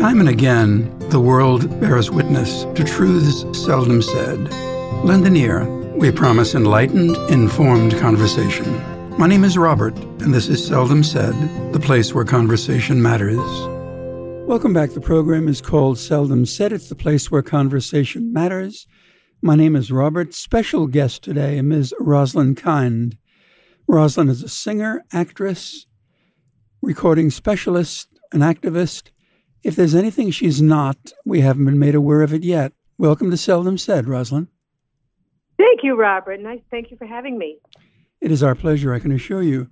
Time and again, the world bears witness to truths seldom said. Lend an ear. We promise enlightened, informed conversation. My name is Robert, and this is Seldom Said, the place where conversation matters. Welcome back. The program is called Seldom Said. It's the place where conversation matters. My name is Robert. Special guest today, Ms. Roslyn Kind. Roslyn is a singer, actress, recording specialist, an activist. If there's anything she's not, we haven't been made aware of it yet. Welcome to Seldom Said, Roslyn. Thank you, Robert. Nice. Thank you for having me. It is our pleasure, I can assure you.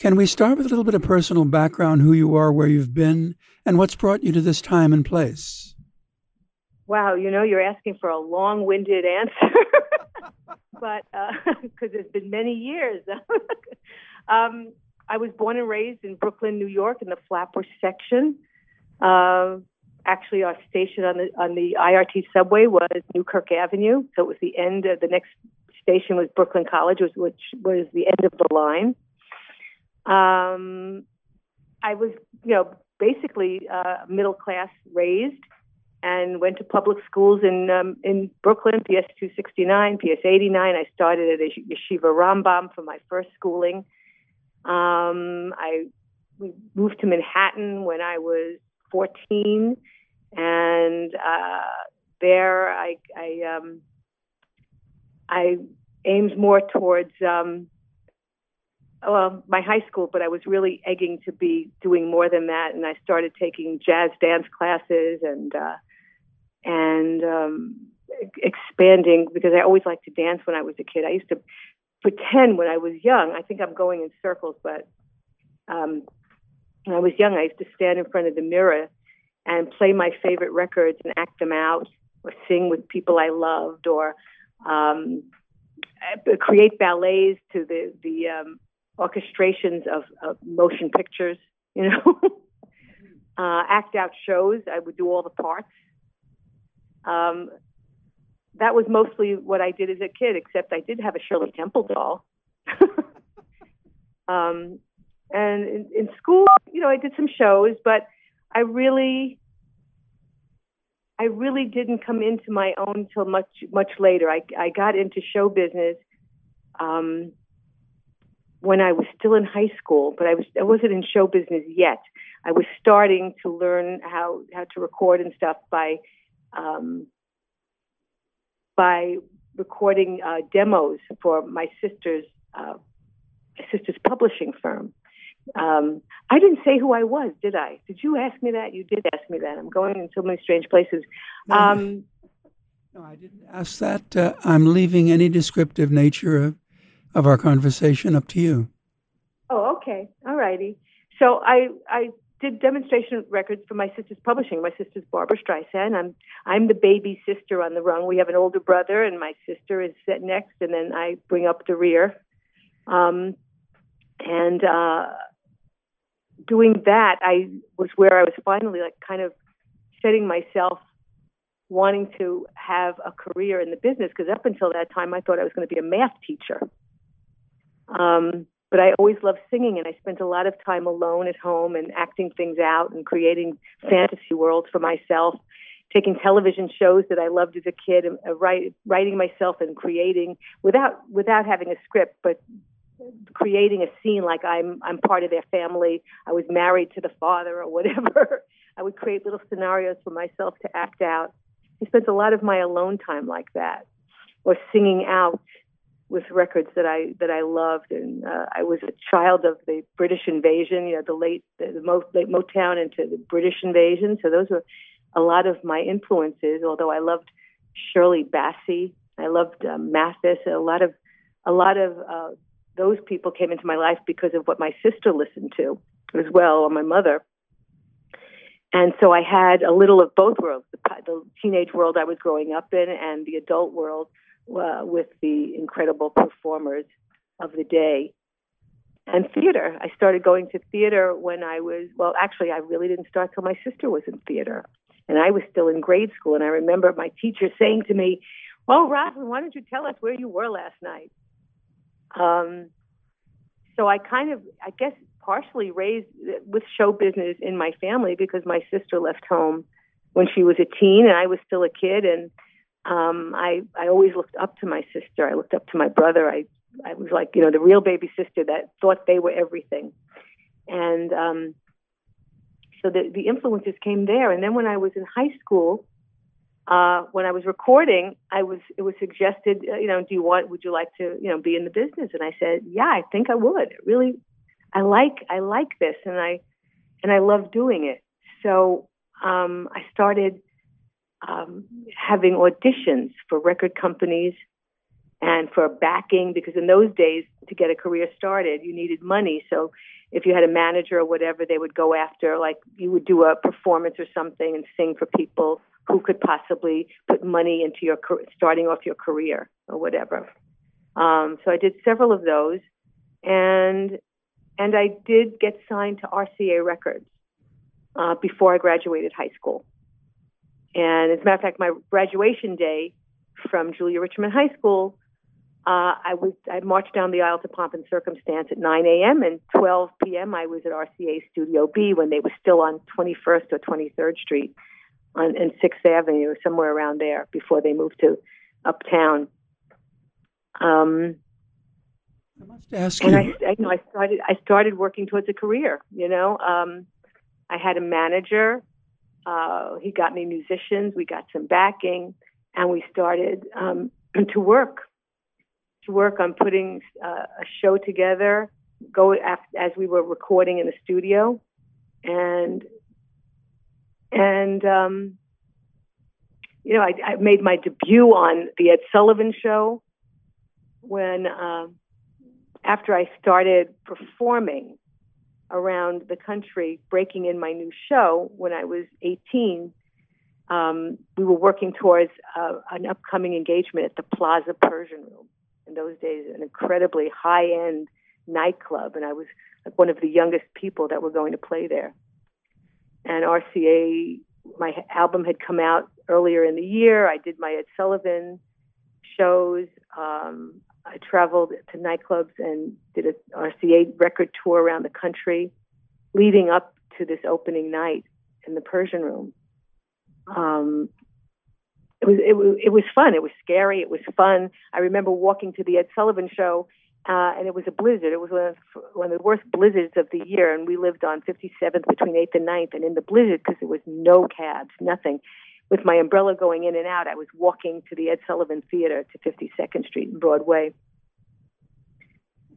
Can we start with a little bit of personal background, who you are, where you've been, and what's brought you to this time and place? Wow, you know, you're asking for a long winded answer, but because uh, it's been many years. um, I was born and raised in Brooklyn, New York, in the Flatbush section. Uh, actually, our station on the on the IRT subway was Newkirk Avenue, so it was the end of the next station was Brooklyn College, which, which was the end of the line. Um, I was, you know, basically uh, middle class raised, and went to public schools in um, in Brooklyn, PS 269, PS 89. I started at Yeshiva Rambam for my first schooling. Um, I moved to Manhattan when I was 14, and uh, there I I, um, I aimed more towards um, well my high school, but I was really egging to be doing more than that, and I started taking jazz dance classes and uh, and um, expanding because I always liked to dance when I was a kid. I used to pretend when I was young. I think I'm going in circles, but um, when I was young, I used to stand in front of the mirror and play my favorite records and act them out, or sing with people I loved, or um, create ballets to the the um, orchestrations of, of motion pictures. You know, uh, act out shows. I would do all the parts. Um, that was mostly what I did as a kid, except I did have a Shirley Temple doll. um, and in, in school, you know, I did some shows, but I really, I really didn't come into my own till much, much later. I, I got into show business um, when I was still in high school, but I was, I wasn't in show business yet. I was starting to learn how, how to record and stuff by um, by recording uh, demos for my sister's uh, my sister's publishing firm. Um, I didn't say who I was, did I? Did you ask me that? You did ask me that. I'm going in so many strange places. No, um, no I didn't ask that. Uh, I'm leaving any descriptive nature of, of our conversation up to you. Oh, okay. All righty. So I, I did demonstration records for my sister's publishing. My sister's Barbra Streisand. I'm I'm the baby sister on the rung. We have an older brother, and my sister is set next, and then I bring up the rear. Um, and uh, doing that, I was where I was finally like kind of setting myself wanting to have a career in the business because up until that time I thought I was going to be a math teacher. Um, but I always loved singing, and I spent a lot of time alone at home and acting things out and creating fantasy worlds for myself, taking television shows that I loved as a kid, and uh, write, writing myself and creating without without having a script, but creating a scene like I'm I'm part of their family. I was married to the father or whatever. I would create little scenarios for myself to act out. I spent a lot of my alone time like that, or singing out with records that I that I loved, and uh, I was a child of the British invasion. You know, the late the, the Mo, late Motown into the British invasion. So those were a lot of my influences. Although I loved Shirley Bassey, I loved uh, Mathis. A lot of a lot of uh, those people came into my life because of what my sister listened to as well, or my mother. And so I had a little of both worlds the, the teenage world I was growing up in and the adult world uh, with the incredible performers of the day. And theater. I started going to theater when I was, well, actually, I really didn't start till my sister was in theater. And I was still in grade school. And I remember my teacher saying to me, Oh, Roslyn, why don't you tell us where you were last night? Um, so I kind of, I guess partially raised with show business in my family because my sister left home when she was a teen and I was still a kid and um I I always looked up to my sister. I looked up to my brother. I I was like, you know, the real baby sister that thought they were everything. And um so the the influences came there and then when I was in high school uh, when I was recording, I was it was suggested, uh, you know, do you want? Would you like to, you know, be in the business? And I said, yeah, I think I would. Really, I like I like this, and I and I love doing it. So um, I started um, having auditions for record companies and for backing because in those days to get a career started you needed money so if you had a manager or whatever they would go after like you would do a performance or something and sing for people who could possibly put money into your starting off your career or whatever. Um, so I did several of those, and and I did get signed to RCA Records uh, before I graduated high school. And as a matter of fact, my graduation day from Julia Richman High School, uh, I was I marched down the aisle to Pomp and Circumstance at 9 a.m. and 12 p.m. I was at RCA Studio B when they were still on 21st or 23rd Street on in Sixth Avenue, somewhere around there, before they moved to uptown. Um, I must ask and you. I, I, you know, I started. I started working towards a career. You know, um, I had a manager. Uh, he got me musicians. We got some backing, and we started um, to work. To work on putting uh, a show together. Go after, as we were recording in the studio, and and um, you know, I, I, made my debut on the Ed Sullivan Show when uh, after I started performing around the country, breaking in my new show when I was 18. Um, we were working towards uh, an upcoming engagement at the Plaza Persian Room. In those days, an incredibly high-end nightclub, and I was like one of the youngest people that were going to play there and RCA. My album had come out earlier in the year. I did my Ed Sullivan shows. Um, I traveled to nightclubs and did a RCA record tour around the country, leading up to this opening night in the Persian Room. Um, it was it was it was fun. It was scary. It was fun. I remember walking to the Ed Sullivan show uh, and it was a blizzard. It was one of, one of the worst blizzards of the year, and we lived on 57th between 8th and 9th. And in the blizzard, because there was no cabs, nothing, with my umbrella going in and out, I was walking to the Ed Sullivan Theater to 52nd Street and Broadway.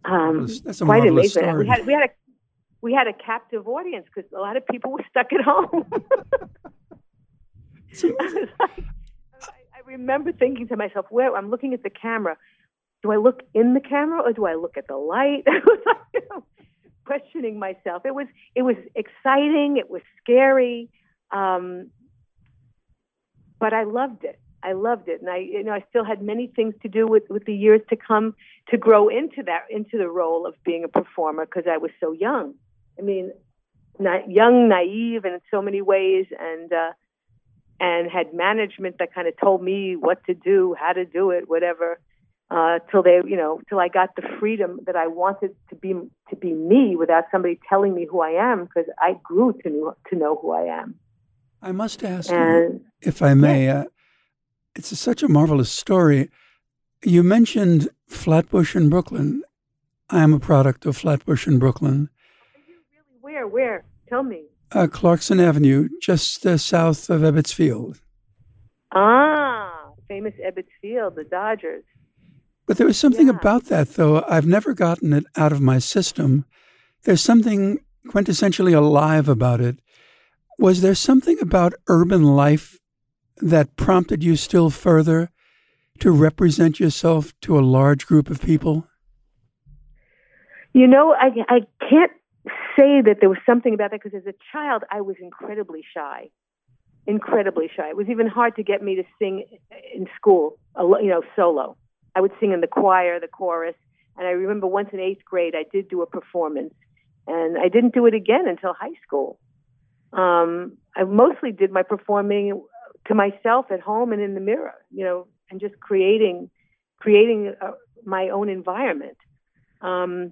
Um, that's a quite amazing. story. We had we had a we had a captive audience because a lot of people were stuck at home. I, I remember thinking to myself, "Where I'm looking at the camera, do I look in the camera or do I look at the light? questioning myself. It was it was exciting. It was scary, um, but I loved it. I loved it, and I you know I still had many things to do with with the years to come to grow into that into the role of being a performer because I was so young. I mean, not young, naive, and in so many ways, and uh, and had management that kind of told me what to do, how to do it, whatever uh, till they, you know, till I got the freedom that I wanted to be to be me without somebody telling me who I am, because I grew to know, to know who I am. I must ask And you, if I may. Uh, it's a, such a marvelous story. You mentioned Flatbush in Brooklyn. I am a product of Flatbush in Brooklyn, Are you really, where, where? Tell me. uh, Clarkson Avenue, just uh, south of Ebbets Field. Ah, famous Ebbets Field, the Dodgers. But there was something Yeah. about that, though. I've never gotten it out of my system. There's something quintessentially alive about it. Was there something about urban life that prompted you still further to represent yourself to a large group of people? You know, I I can't say that there was something about that because as a child I was incredibly shy, incredibly shy. It was even hard to get me to sing in school, you know, solo. I would sing in the choir, the chorus, and I remember once in eighth grade I did do a performance, and I didn't do it again until high school. Um, I mostly did my performing to myself at home and in the mirror, you know, and just creating, creating uh, my own environment. Um,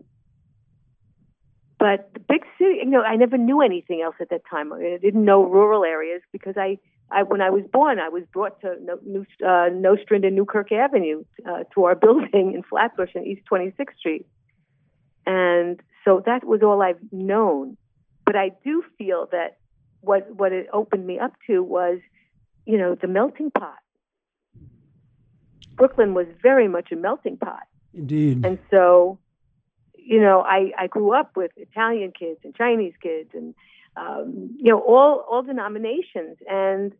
but the big city, you know, I never knew anything else at that time. I didn't know rural areas because I, I when I was born, I was brought to New, uh, Nostrand and Newkirk Avenue uh, to our building in Flatbush on East 26th Street, and so that was all I've known. But I do feel that what what it opened me up to was, you know, the melting pot. Brooklyn was very much a melting pot. Indeed. And so you know, I, I grew up with Italian kids and Chinese kids and, um, you know, all, all denominations. And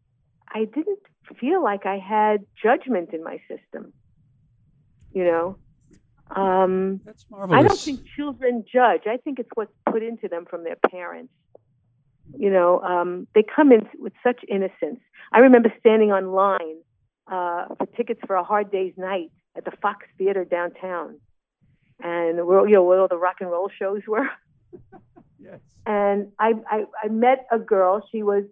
I didn't feel like I had judgment in my system, you know. Um, That's marvelous. I don't think children judge. I think it's what's put into them from their parents. You know, um, they come in with such innocence. I remember standing on line uh, for tickets for a hard day's night at the Fox Theater downtown and where you know where all the rock and roll shows were. yes. And I, I I met a girl. She was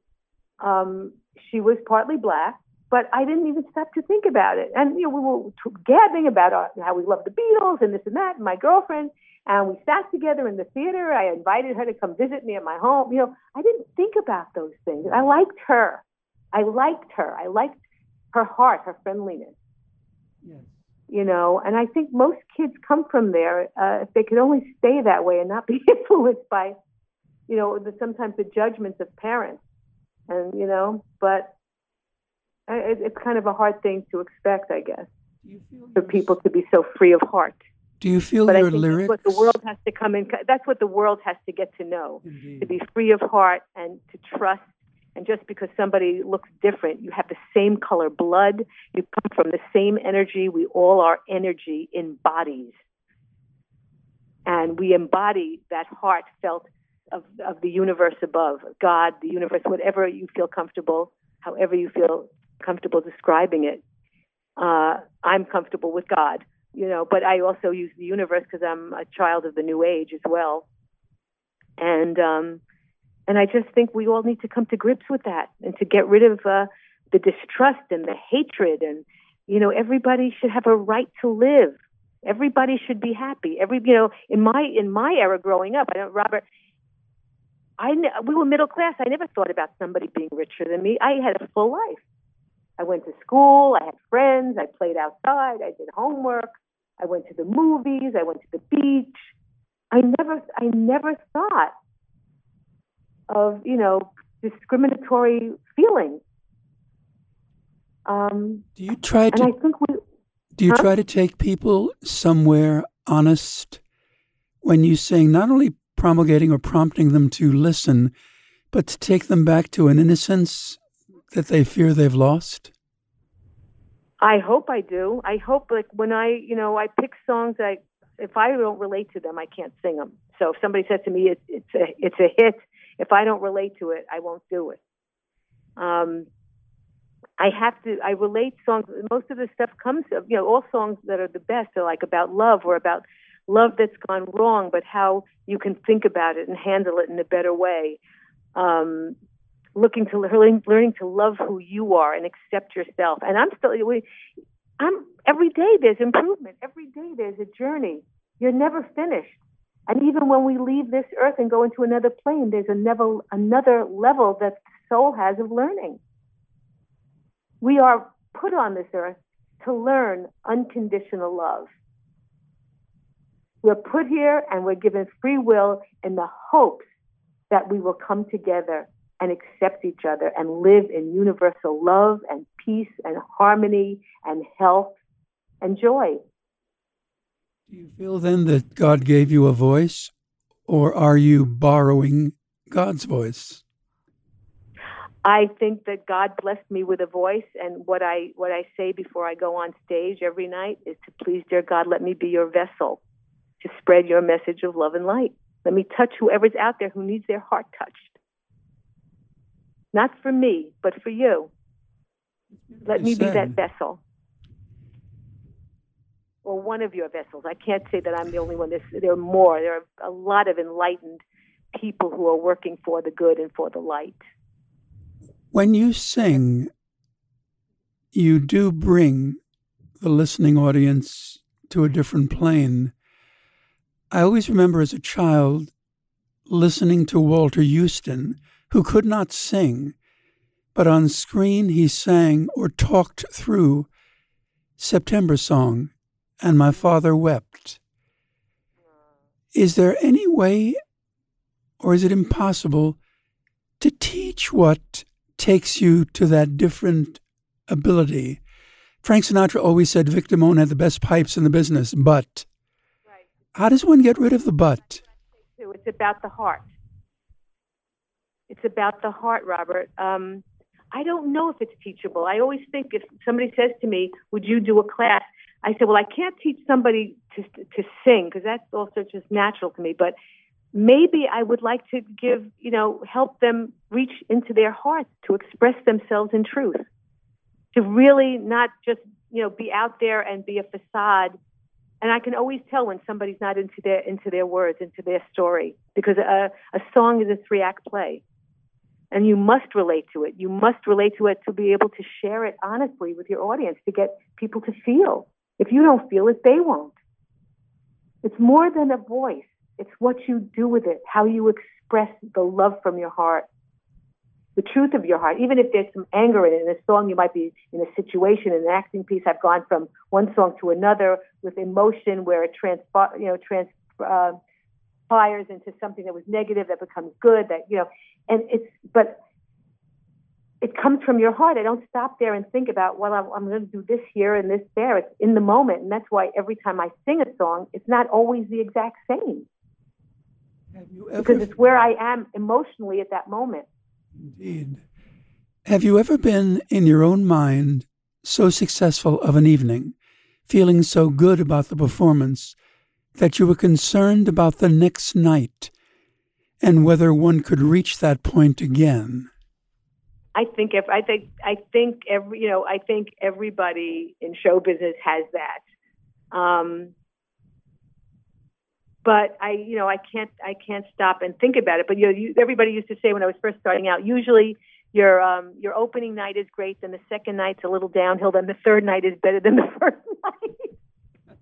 um, she was partly black, but I didn't even stop to think about it. And you know we were gabbing about our, how we loved the Beatles and this and that. And my girlfriend and we sat together in the theater. I invited her to come visit me at my home. You know I didn't think about those things. I liked her. I liked her. I liked her heart, her friendliness. Yes you know and i think most kids come from there uh, if they could only stay that way and not be influenced by you know the sometimes the judgments of parents and you know but it, it's kind of a hard thing to expect i guess for people to be so free of heart do you feel but your I think lyrics That's what the world has to come in. That's what the world has to get to know. Indeed. To be free of heart and to trust and just because somebody looks different, you have the same color blood, you come from the same energy. We all are energy in bodies. And we embody that heartfelt of, of the universe above, God, the universe, whatever you feel comfortable, however you feel comfortable describing it. Uh, I'm comfortable with God, you know, but I also use the universe because I'm a child of the new age as well. And, um, and I just think we all need to come to grips with that and to get rid of uh, the distrust and the hatred. And, you know, everybody should have a right to live. Everybody should be happy. Every, you know, in my in my era growing up, I don't, Robert, I we were middle class. I never thought about somebody being richer than me. I had a full life. I went to school. I had friends. I played outside. I did homework. I went to the movies. I went to the beach. I never, I never thought of you know discriminatory feelings. Um, do you try to? And I think we. Do you huh? try to take people somewhere honest when you sing, not only promulgating or prompting them to listen, but to take them back to an innocence that they fear they've lost? I hope I do. I hope like when I, you know, I pick songs I if I don't relate to them, I can't sing them. So if somebody says to me it's it's a it's a hit, if I don't relate to it, I won't do it. Um, I have to. I relate songs. Most of the stuff comes. You know, all songs that are the best are like about love or about love that's gone wrong, but how you can think about it and handle it in a better way. Um, looking to learning, learning to love who you are and accept yourself. And I'm still. We, I'm every day. There's improvement. Every day there's a journey. You're never finished. And even when we leave this earth and go into another plane, there's another another level that the soul has of learning. We are put on this earth to learn unconditional love. We're put here and we're given free will in the hopes that we will come together and accept each other and live in universal love and peace and harmony and health and joy. Do you feel then that God gave you a voice, or are you borrowing God's voice? I think that God blessed me with a voice, and what I what I say before I go on stage every night is to please, dear God, let me be your vessel to spread your message of love and light. Let me touch whoever's out there who needs their heart touched. Not for me, but for you. Let me be that vessel. Or one of your vessels. I can't say that I'm the only one. There's, there are more. There are a lot of enlightened people who are working for the good and for the light. When you sing, you do bring the listening audience to a different plane. I always remember as a child listening to Walter Huston, who could not sing, but on screen he sang or talked through September Song and My Father Wept. Is there any way, or is it impossible, to teach what takes you to that different ability? Frank Sinatra always said Vic Damone had the best pipes in the business, but. How does one get rid of the but? too. It's about the heart. It's about the heart, Robert. Um, I don't know if it's teachable. I always think if somebody says to me, "Would you do a class?" I say, "Well, I can't teach somebody to to sing because that's also just natural to me, but." Maybe I would like to give, you know, help them reach into their hearts to express themselves in truth, to really not just, you know, be out there and be a facade and I can always tell when somebody's not into their into their words, into their story, because a, a song is a three act play, and you must relate to it. You must relate to it to be able to share it honestly with your audience to get people to feel. If you don't feel it, they won't. It's more than a voice. It's what you do with it, how you express the love from your heart, the truth of your heart. Even if there's some anger in it, in a song, you might be in a situation, in an acting piece. I've gone from one song to another with emotion where it transpo- you know, transpires uh, into something that was negative that becomes good. That you know, and it's but it comes from your heart. I don't stop there and think about, well, I'm, I'm going to do this here and this there. It's in the moment, and that's why every time I sing a song, it's not always the exact same you because it's where I am emotionally at that moment. Indeed, have you ever been in your own mind so successful of an evening, feeling so good about the performance that you were concerned about the next night and whether one could reach that point again? I think if I think I think every you know I think everybody in show business has that. Um, but I you know I can't I can't stop and think about it. But you know you, everybody used to say when I was first starting out, usually your um, your opening night is great, then the second night's a little downhill, then the third night is better than the first night.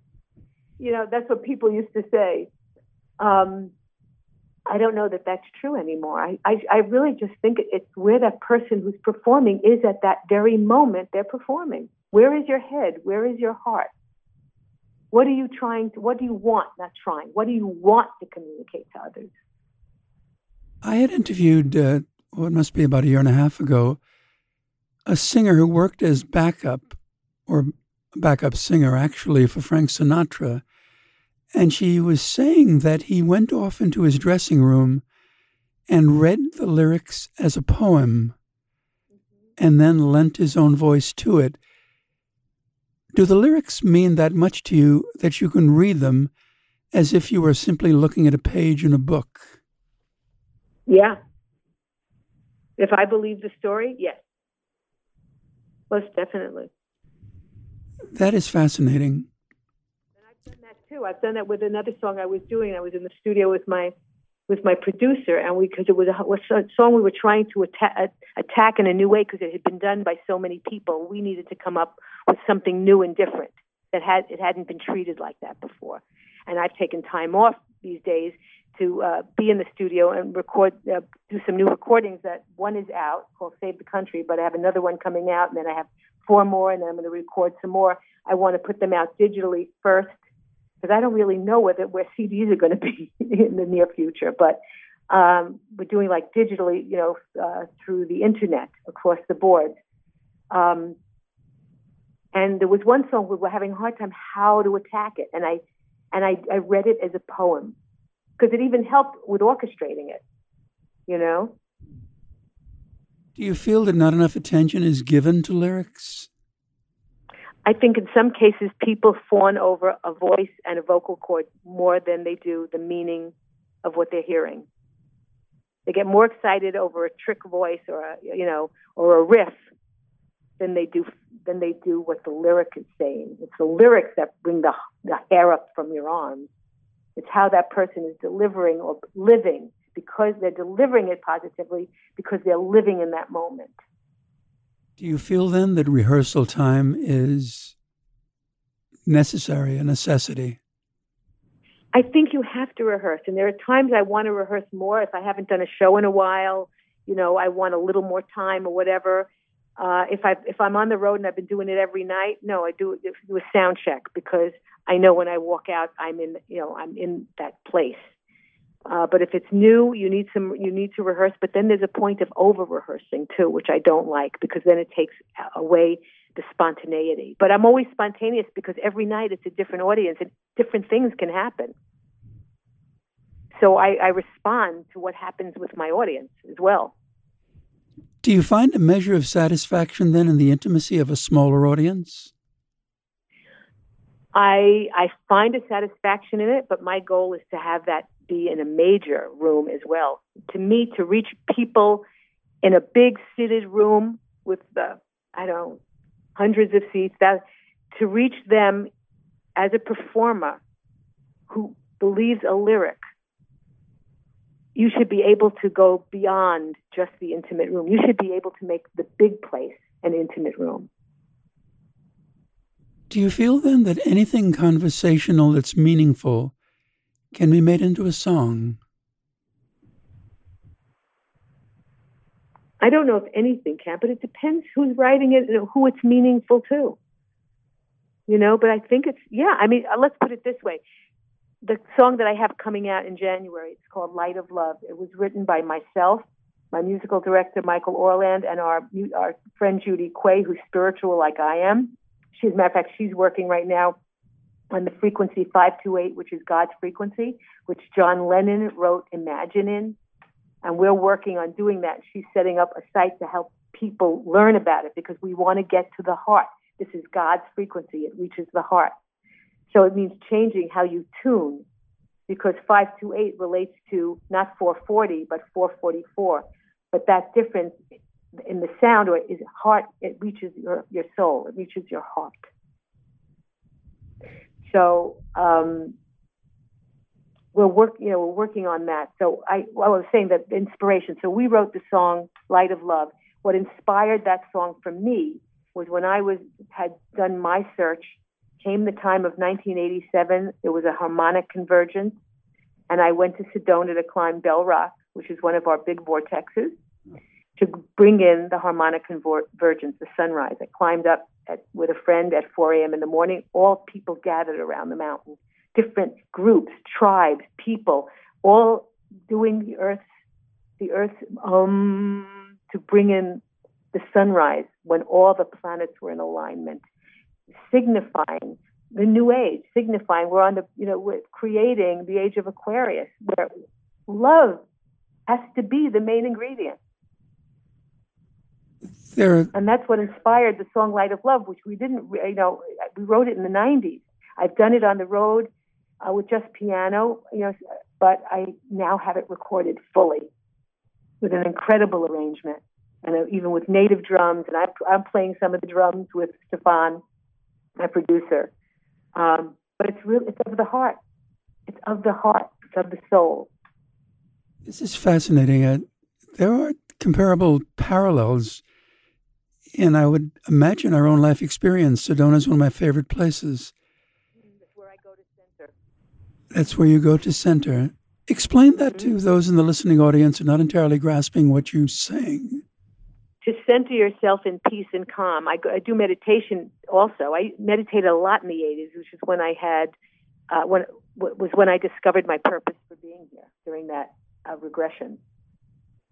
you know that's what people used to say. Um, I don't know that that's true anymore. I, I, I really just think it's where that person who's performing is at that very moment they're performing. Where is your head? Where is your heart? What are you trying to, what do you want? Not trying. What do you want to communicate to others? I had interviewed, uh, what must be about a year and a half ago, a singer who worked as backup or backup singer actually for Frank Sinatra. And she was saying that he went off into his dressing room and read the lyrics as a poem and then lent his own voice to it. Do the lyrics mean that much to you that you can read them as if you were simply looking at a page in a book? Yeah. If I believe the story, yes. Most definitely. That is fascinating. And I've done that too. I've done that with another song I was doing. I was in the studio with my with my producer, and we because it was a, was a song we were trying to atta- attack in a new way because it had been done by so many people. We needed to come up with something new and different that had it hadn't been treated like that before. And I've taken time off these days to uh, be in the studio and record, uh, do some new recordings. That one is out called "Save the Country," but I have another one coming out, and then I have four more, and then I'm going to record some more. I want to put them out digitally first because I don't really know whether where CDs are going to be in the near future. But um, we're doing like digitally, you know, uh, through the internet across the board. Um, and there was one song we were having a hard time how to attack it, and I and I, I read it as a poem because it even helped with orchestrating it. You know. Do you feel that not enough attention is given to lyrics? I think in some cases people fawn over a voice and a vocal cord more than they do the meaning of what they're hearing. They get more excited over a trick voice or a you know or a riff than they do than they do what the lyric is saying. It's the lyrics that bring the the hair up from your arms. It's how that person is delivering or living because they're delivering it positively because they're living in that moment. Do you feel then that rehearsal time is necessary, a necessity? I think you have to rehearse, and there are times I want to rehearse more if I haven't done a show in a while. You know, I want a little more time or whatever. Uh, if I if I'm on the road and I've been doing it every night, no, I do do a sound check because I know when I walk out, I'm in you know I'm in that place. Uh, but if it's new, you need some you need to rehearse. But then there's a point of over rehearsing too, which I don't like because then it takes away the spontaneity. But I'm always spontaneous because every night it's a different audience and different things can happen. So I, I respond to what happens with my audience as well. Do you find a measure of satisfaction then in the intimacy of a smaller audience? I I find a satisfaction in it, but my goal is to have that be in a major room as well. To me, to reach people in a big seated room with the I don't know, hundreds of seats, that to reach them as a performer who believes a lyric, you should be able to go beyond just the intimate room. You should be able to make the big place an intimate room. Do you feel then that anything conversational that's meaningful can be made into a song? I don't know if anything can, but it depends who's writing it and who it's meaningful to. You know, but I think it's, yeah, I mean, uh, let's put it this way. The song that I have coming out in January, it's called Light of Love. It was written by myself, my musical director, Michael Orland, and our, our friend Judy Quay, who's spiritual like I am. She, as a matter of fact, she's working right now on the frequency 528, which is God's frequency, which John Lennon wrote Imagine in. And we're working on doing that. She's setting up a site to help people learn about it because we want to get to the heart. This is God's frequency, it reaches the heart. So it means changing how you tune because 528 relates to not 440, but 444. But that difference in the sound or is heart, it reaches your, your soul, it reaches your heart. So um, we're work, you know, we're working on that. So I, well, I was saying that inspiration. So we wrote the song "Light of Love." What inspired that song for me was when I was had done my search. Came the time of 1987. There was a harmonic convergence, and I went to Sedona to climb Bell Rock, which is one of our big vortexes, to bring in the harmonic convergence, the sunrise. I climbed up at, with a friend at 4 a.m. in the morning. All people gathered around the mountain different groups, tribes, people, all doing the earth, the earth um, to bring in the sunrise when all the planets were in alignment, signifying the new age, signifying we're on the, you know, we're creating the age of Aquarius, where love has to be the main ingredient. There, and that's what inspired the song "Light of Love," which we didn't, you know, we wrote it in the '90s. I've done it on the road uh, with just piano, you know, but I now have it recorded fully with an incredible arrangement and uh, even with native drums. And I'm, I'm playing some of the drums with Stefan, my producer. Um, but it's real. It's of the heart. It's of the heart. It's of the soul. This is fascinating. Uh, there are comparable parallels, and I would imagine our own life experience. Sedona is one of my favorite places. That's where I go to center. That's where you go to center. Explain that to mm-hmm. those in the listening audience who are not entirely grasping what you're saying. To center yourself in peace and calm. I, I do meditation also. I meditated a lot in the 80s, which is when I had, uh, when was when I discovered my purpose for being here during that uh, regression.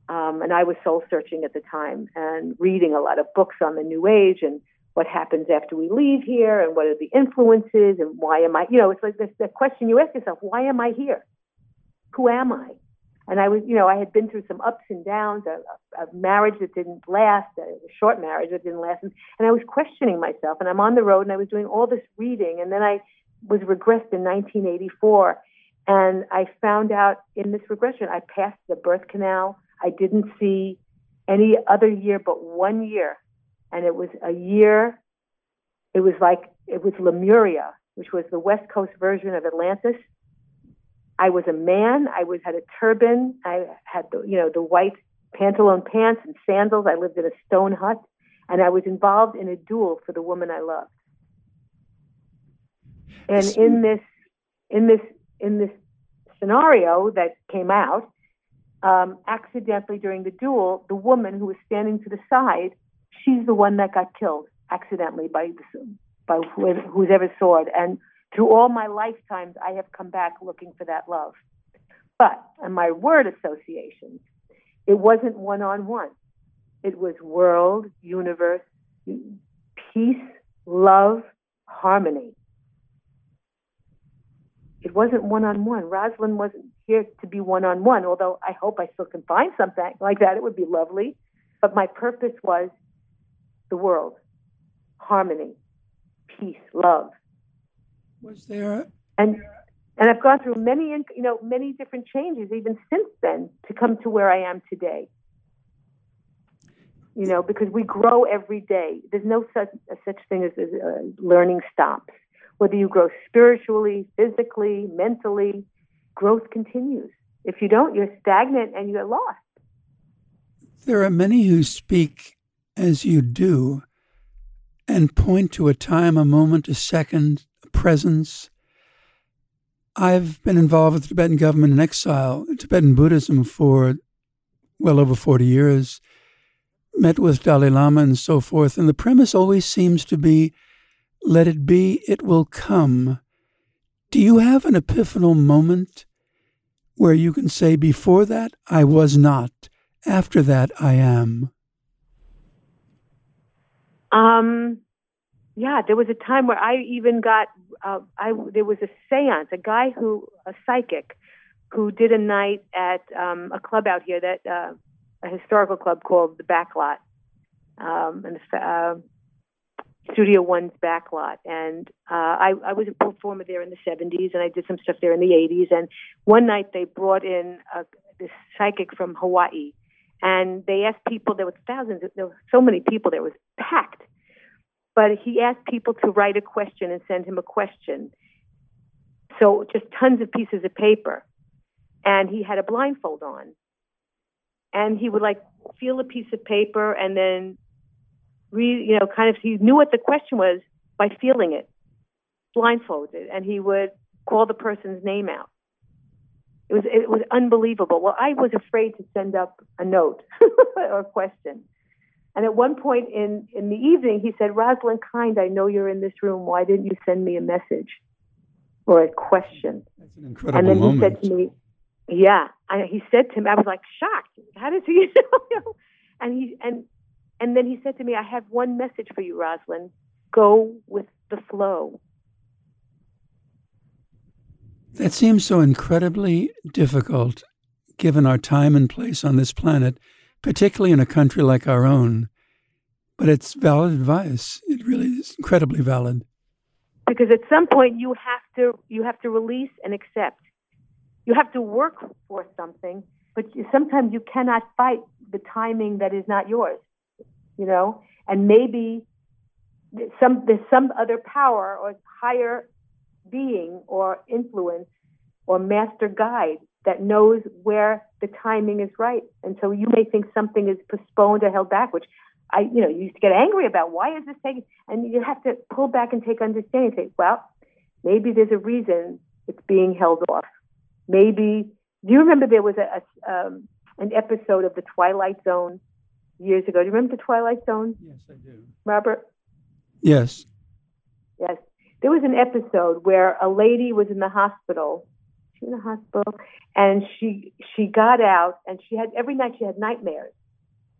Um, and I was soul searching at the time and reading a lot of books on the New Age and what happens after we leave here and what are the influences and why am I, you know, it's like this, the question you ask yourself, why am I here? Who am I? And I was, you know, I had been through some ups and downs, a, a marriage that didn't last, a short marriage that didn't last. And, and I was questioning myself. And I'm on the road and I was doing all this reading. And then I was regressed in 1984. And I found out in this regression, I passed the birth canal. I didn't see any other year but one year and it was a year. It was like it was Lemuria, which was the West Coast version of Atlantis. I was a man. I was had a turban. I had the you know the white pantaloon pants and sandals. I lived in a stone hut, and I was involved in a duel for the woman I loved. And in this in this in this scenario that came out, um, accidentally during the duel, the woman who was standing to the side, she's the one that got killed accidentally by by whoever saw it. And through all my lifetimes, I have come back looking for that love. But in my word associations, it wasn't one on one. It was world, universe, peace, love, harmony. It wasn't one on one. Roslyn wasn't here to be one on one, although I hope I still can find something like that. It would be lovely. But my purpose was the world, harmony, peace, love. Was there and and I've gone through many you know many different changes even since then to come to where I am today. You know, because we grow every day. There's no such such thing as, as uh, learning stops. Whether you grow spiritually, physically, mentally, growth continues. If you don't, you're stagnant and you're lost. There are many who speak as you do and point to a time, a moment, a second, a presence. I've been involved with the Tibetan government in exile, Tibetan Buddhism for well over 40 years, met with Dalai Lama and so forth. And the premise always seems to be let it be, it will come. Do you have an epiphanal moment where you can say, before that, I was not, after that, I am? Um, yeah, there was a time where I even got, uh, I there was a séance, a guy who, a psychic, who did a night at um, a club out here that uh, a historical club called the Backlot, um, and uh, Studio One's Backlot, and uh, I, I was a performer there in the '70s, and I did some stuff there in the '80s. And one night they brought in a, this psychic from Hawaii, and they asked people. There was thousands. There were so many people. There was packed. But he asked people to write a question and send him a question. So just tons of pieces of paper, and he had a blindfold on, and he would like feel a piece of paper and then read, you know, kind of, he knew what the question was by feeling it, blindfolded, and he would call the person's name out. It was it was unbelievable. Well, I was afraid to send up a note or a question. And at one point in, in the evening, he said, Roslyn Kind, I know you're in this room. Why didn't you send me a message or a question? That's an incredible and then moment. he said to me, Yeah. And he said to me, I was like shocked. How does he know? and he and and then he said to me, I have one message for you, Roslyn. Go with the flow. That seems so incredibly difficult given our time and place on this planet, particularly in a country like our own. But it's valid advice. It really is incredibly valid. Because at some point you have to you have to release and accept. You have to work for something, but sometimes you cannot fight the timing that is not yours you know, and maybe some there's some other power or higher being or influence or master guide that knows where the timing is right. And so you may think something is postponed or held back, which I, you know, you used to get angry about. Why is this taking? And you have to pull back and take understanding. Say, well, maybe there's a reason it's being held off. Maybe. Do you remember there was a, a um, an episode of the Twilight Zone years ago. Do you remember the Twilight Zone? Yes, I do. Robert? Yes. Yes. There was an episode where a lady was in the hospital. She was in the hospital, and she she got out, and she had every night she had nightmares.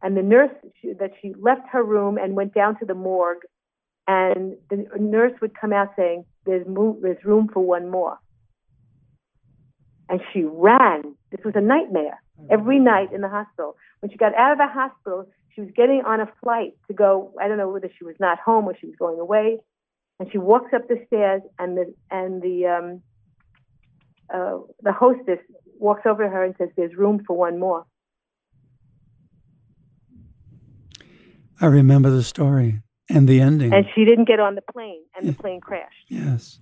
And the nurse she, that she left her room and went down to the morgue, and the nurse would come out saying, "There's mo- there's room for one more." And she ran. This was a nightmare every night in the hospital. When she got out of the hospital, she was getting on a flight to go. I don't know whether she was not home or she was going away, and she walks up the stairs, and the and the um, uh, the hostess walks over to her and says, "There's room for one more." I remember the story and the ending. And she didn't get on the plane, and the plane crashed. Yes.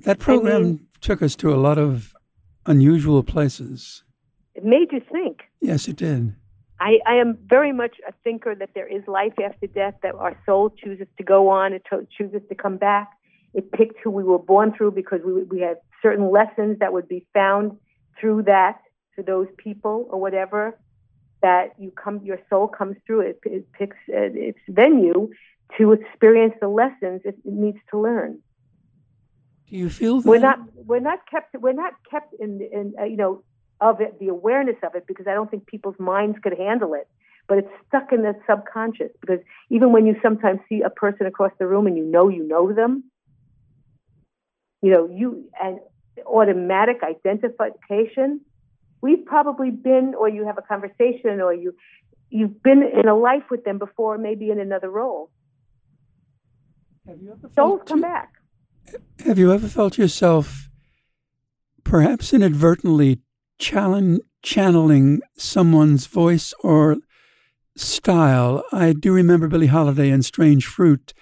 That program I mean, took us to a lot of unusual places. It made you think. Yes, it did. I, I am very much a thinker that there is life after death, that our soul chooses to go on, it to, chooses to come back. it picked who we were born through because we we had certain lessons that would be found through that to those people or whatever that you come your soul comes through it, it picks uh, its venue to experience the lessons it needs to learn do you feel that? We're not we're not kept we're not kept in in uh, you know of it the awareness of it because i don't think people's minds could handle it. But it's stuck in the subconscious because even when you sometimes see a person across the room and you know you know them you know you and automatic identification we've probably been or you have a conversation or you you've been in a life with them before maybe in another role. Have you ever souls come back have you ever felt yourself perhaps inadvertently channeling someone's voice or style i do remember billie holiday and strange fruit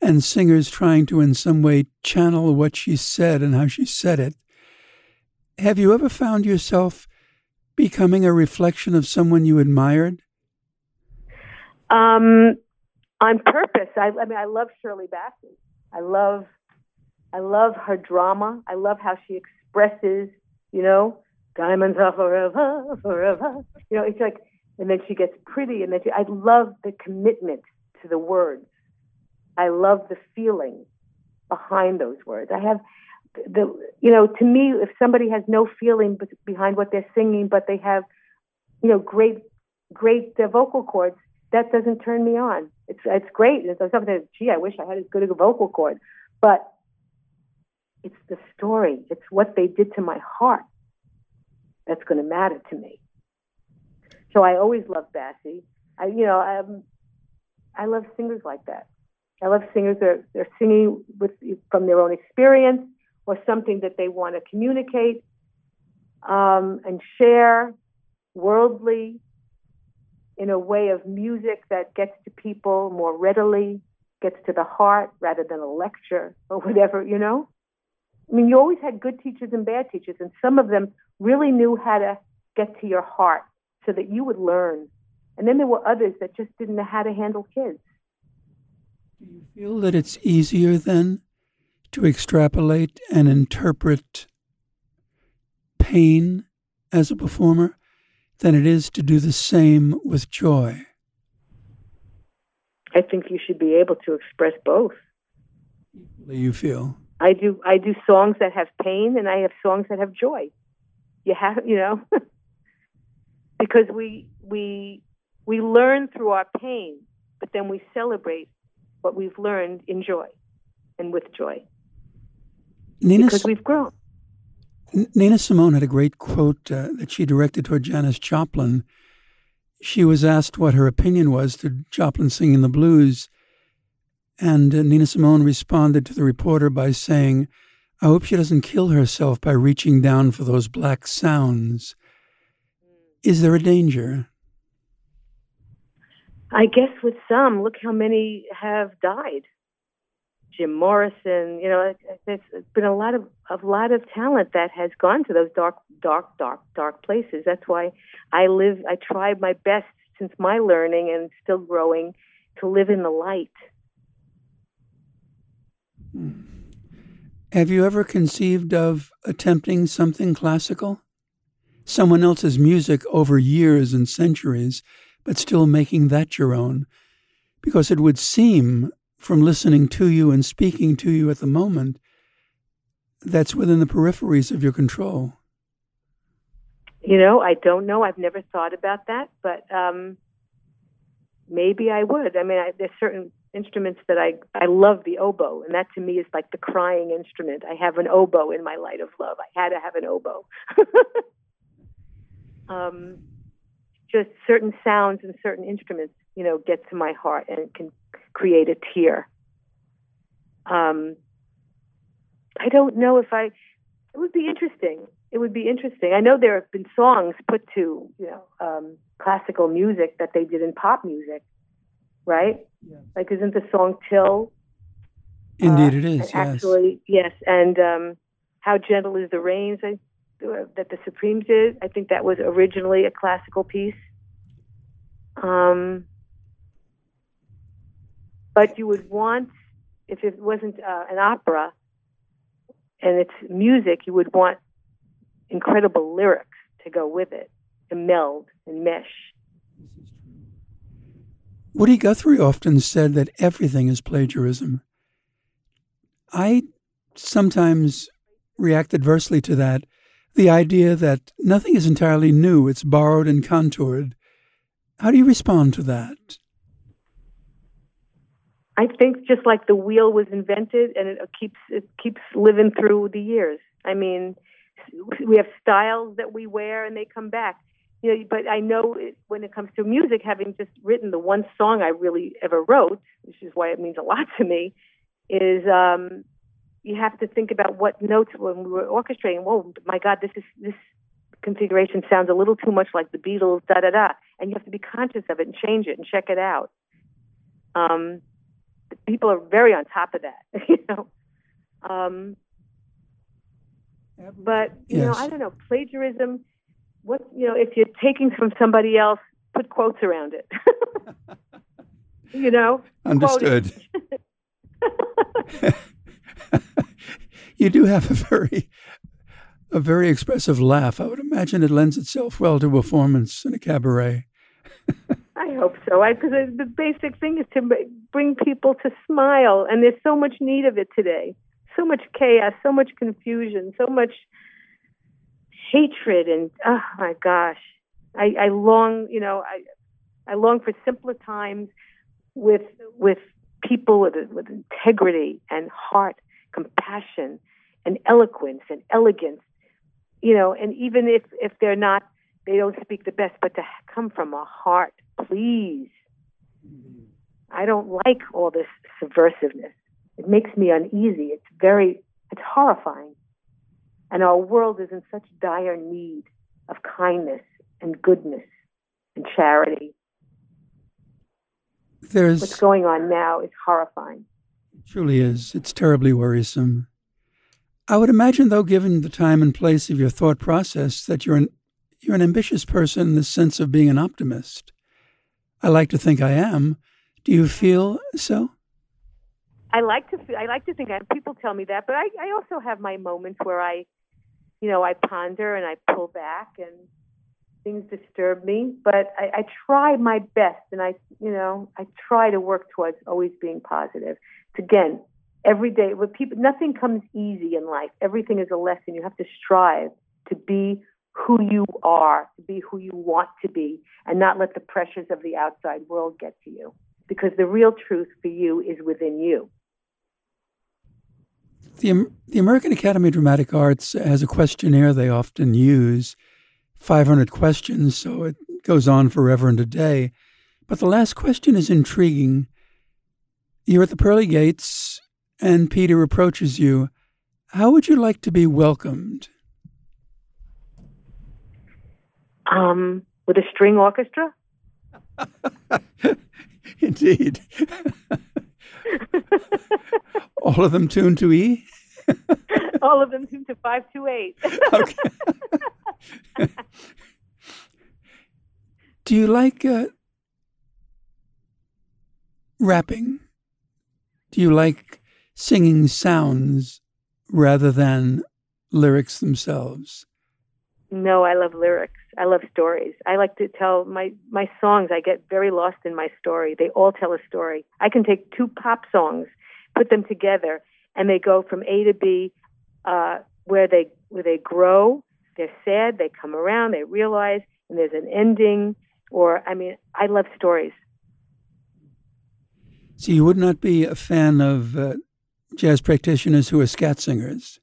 and singers trying to in some way channel what she said and how she said it have you ever found yourself becoming a reflection of someone you admired? Um, on purpose. I, I mean, I love Shirley Bassey. I love, I love her drama. I love how she expresses, you know, diamonds are forever, forever. You know, it's like, and then she gets pretty, and then she, I love the commitment to the words. I love the feeling behind those words. I have the you know to me if somebody has no feeling behind what they're singing but they have you know great great uh, vocal cords that doesn't turn me on it's it's great And it's something that gee i wish i had as good a vocal cord but it's the story. It's what they did to my heart that's going to matter to me. So i always love Bassey i you know um, i love singers like that. I love singers that are, they're singing with from their own experience or something that they want to communicate um, and share worldly in a way of music that gets to people more readily, gets to the heart rather than a lecture or whatever, you know? I mean, you always had good teachers and bad teachers, and some of them really knew how to get to your heart so that you would learn. And then there were others that just didn't know how to handle kids. Do you feel that it's easier then to extrapolate and interpret pain as a performer than it is to do the same with joy. I think you should be able to express both. Equally you feel? I do. I do songs that have pain, and I have songs that have joy. You have, you know, because we we we learn through our pain, but then we celebrate what we've learned in joy and with joy. Nina, because we've grown. Nina Simone had a great quote uh, that she directed toward Janis Joplin. She was asked what her opinion was to Joplin singing the blues, and Nina Simone responded to the reporter by saying, I hope she doesn't kill herself by reaching down for those black sounds. Is there a danger? I guess with some, look how many have died. Jim Morrison. You know, there's been a lot of a lot of talent that has gone to those dark, dark, dark, dark places. That's why I live. I tried my best since my learning and still growing to live in the light. Have you ever conceived of attempting something classical? Someone else's music over years and centuries, but still making that your own? Because it would seem from listening to you and speaking to you at the moment that's within the peripheries of your control? You know, I don't know. I've never thought about that, but um, maybe I would. I mean, I, there's certain instruments that I I love the oboe, and that to me is like the crying instrument. I have an oboe in my light of love. I had to have an oboe. um, just certain sounds and certain instruments, you know, get to my heart and can create a tear. Um, I don't know if I. It would be interesting. It would be interesting. I know there have been songs put to you know um, classical music that they did in pop music, right? Yes. Like, isn't the song "Till"? Indeed, uh, it is. Yes. Actually, yes. And um, "How Gentle Is the Rain" I, uh, that the Supremes did. I think that was originally a classical piece. Um, but you would want if it wasn't uh, an opera and it's music, you would want incredible lyrics to go with it, to meld and mesh. Woody Guthrie often said that everything is plagiarism. I sometimes react adversely to that the idea that nothing is entirely new, it's borrowed and contoured. How do you respond to that? I think just like the wheel was invented and it keeps it keeps living through the years. I mean, we have styles that we wear and they come back. You know, but I know it, when it comes to music, having just written the one song I really ever wrote, which is why it means a lot to me, is um, you have to think about what notes when we were orchestrating. Whoa, my God, this is this configuration sounds a little too much like the Beatles, da da da, and you have to be conscious of it and change it and check it out. Um, people are very on top of that, you know. Um, but you yes. know, I don't know plagiarism. What you know, if you're taking from somebody else, put quotes around it. you know, understood. you do have a very a very expressive laugh. I would imagine it lends itself well to a performance in a cabaret. I hope so. Because the basic thing is to bring people to smile, and there's so much need of it today. So much chaos, so much confusion, so much hatred, and oh my gosh, I, I long, you know, I I long for simpler times with with people with with integrity and heart, compassion, and eloquence and elegance. You know, and even if if they're not, they don't speak the best, but to come from a heart, please. Mm-hmm. I don't like all this subversiveness. It makes me uneasy. It's very, it's horrifying. And our world is in such dire need of kindness and goodness and charity there's what's going on now is horrifying. It truly is. It's terribly worrisome. I would imagine, though, given the time and place of your thought process, that you're an you're an ambitious person in the sense of being an optimist. I like to think I am. Do you feel so? I like to. I like to think I. People tell me that, but I, I also have my moments where I, you know, I ponder and I pull back and things disturb me, but I, I try my best, and I, you know, I try to work towards always being positive. It's again, every day with people, nothing comes easy in life. Everything is a lesson. You have to strive to be who you are, to be who you want to be, and not let the pressures of the outside world get to you. Because the real truth for you is within you. The, the American Academy of Dramatic Arts has a questionnaire they often use 500 questions, so it goes on forever and a day. But the last question is intriguing. You're at the pearly gates, and Peter approaches you. How would you like to be welcomed? Um, with a string orchestra? Indeed. All of them tuned to E? All of them tuned to 528. okay. Do you like uh, rapping? Do you like singing sounds rather than lyrics themselves? No, I love lyrics. I love stories. I like to tell my my songs. I get very lost in my story. They all tell a story. I can take two pop songs, put them together, and they go from A to B, uh, where they where they grow. They're sad. They come around. They realize, and there's an ending or I mean, I love stories. So you would not be a fan of uh, jazz practitioners who are scat singers?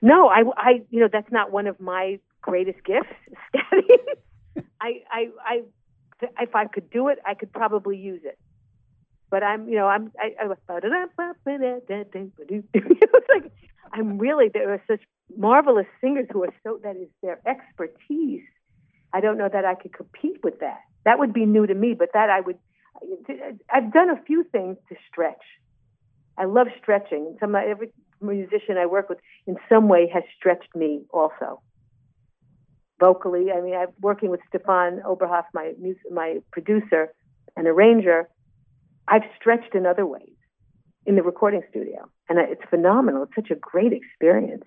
No, I, I, you know, that's not one of my greatest gifts. Scatting. I, I, I, if I could do it, I could probably use it. But I'm, you know, I'm, I, I it's like I'm really there are such marvelous singers who are so that is their expertise I don't know that I could compete with that. That would be new to me, but that I would. I've done a few things to stretch. I love stretching. Some every musician I work with in some way has stretched me also. Vocally, I mean, I'm working with Stefan Oberhoff, my my producer and arranger. I've stretched in other ways. in the recording studio, and it's phenomenal. It's such a great experience.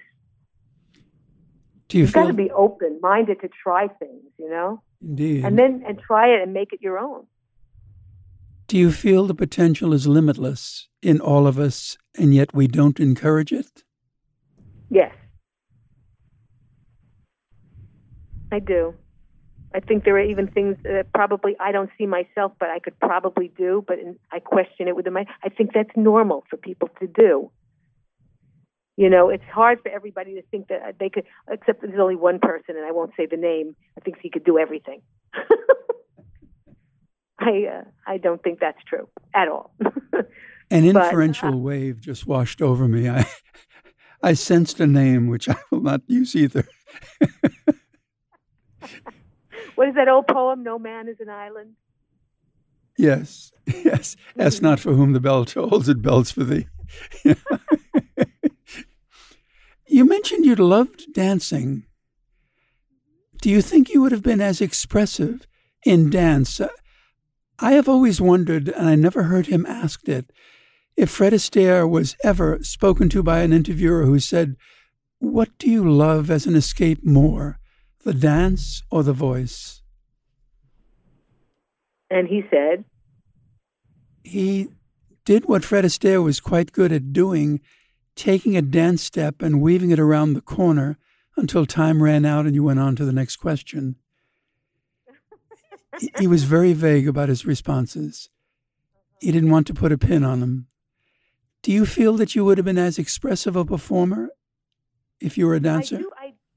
Do you You've feel got to be open minded to try things, you know, indeed? and then and try it and make it your own. Do you feel the potential is limitless in all of us, and yet we don't encourage it? Yes, I do. I think there are even things that probably I don't see myself, but I could probably do. But in, I question it within my. I think that's normal for people to do. You know, it's hard for everybody to think that they could, except there's only one person, and I won't say the name. I think he could do everything. I uh, I don't think that's true at all. An But, uh, inferential wave just washed over me. I, I sensed a name which I will not use either. What is that old poem? No man is an island. Yes, yes. Ask hmm. not for whom the bell tolls; it bells for thee. you mentioned you loved dancing. Do you think you would have been as expressive in dance? I have always wondered, and I never heard him asked it, if Fred Astaire was ever spoken to by an interviewer who said, What do you love as an escape more, the dance or the voice? And he said, he did what Fred Astaire was quite good at doing, taking a dance step and weaving it around the corner until time ran out and you went on to the next question. He- was very vague about his responses. He didn't want to put a pin on them. Do you feel that you would have been as expressive a performer if you were a dancer? I do,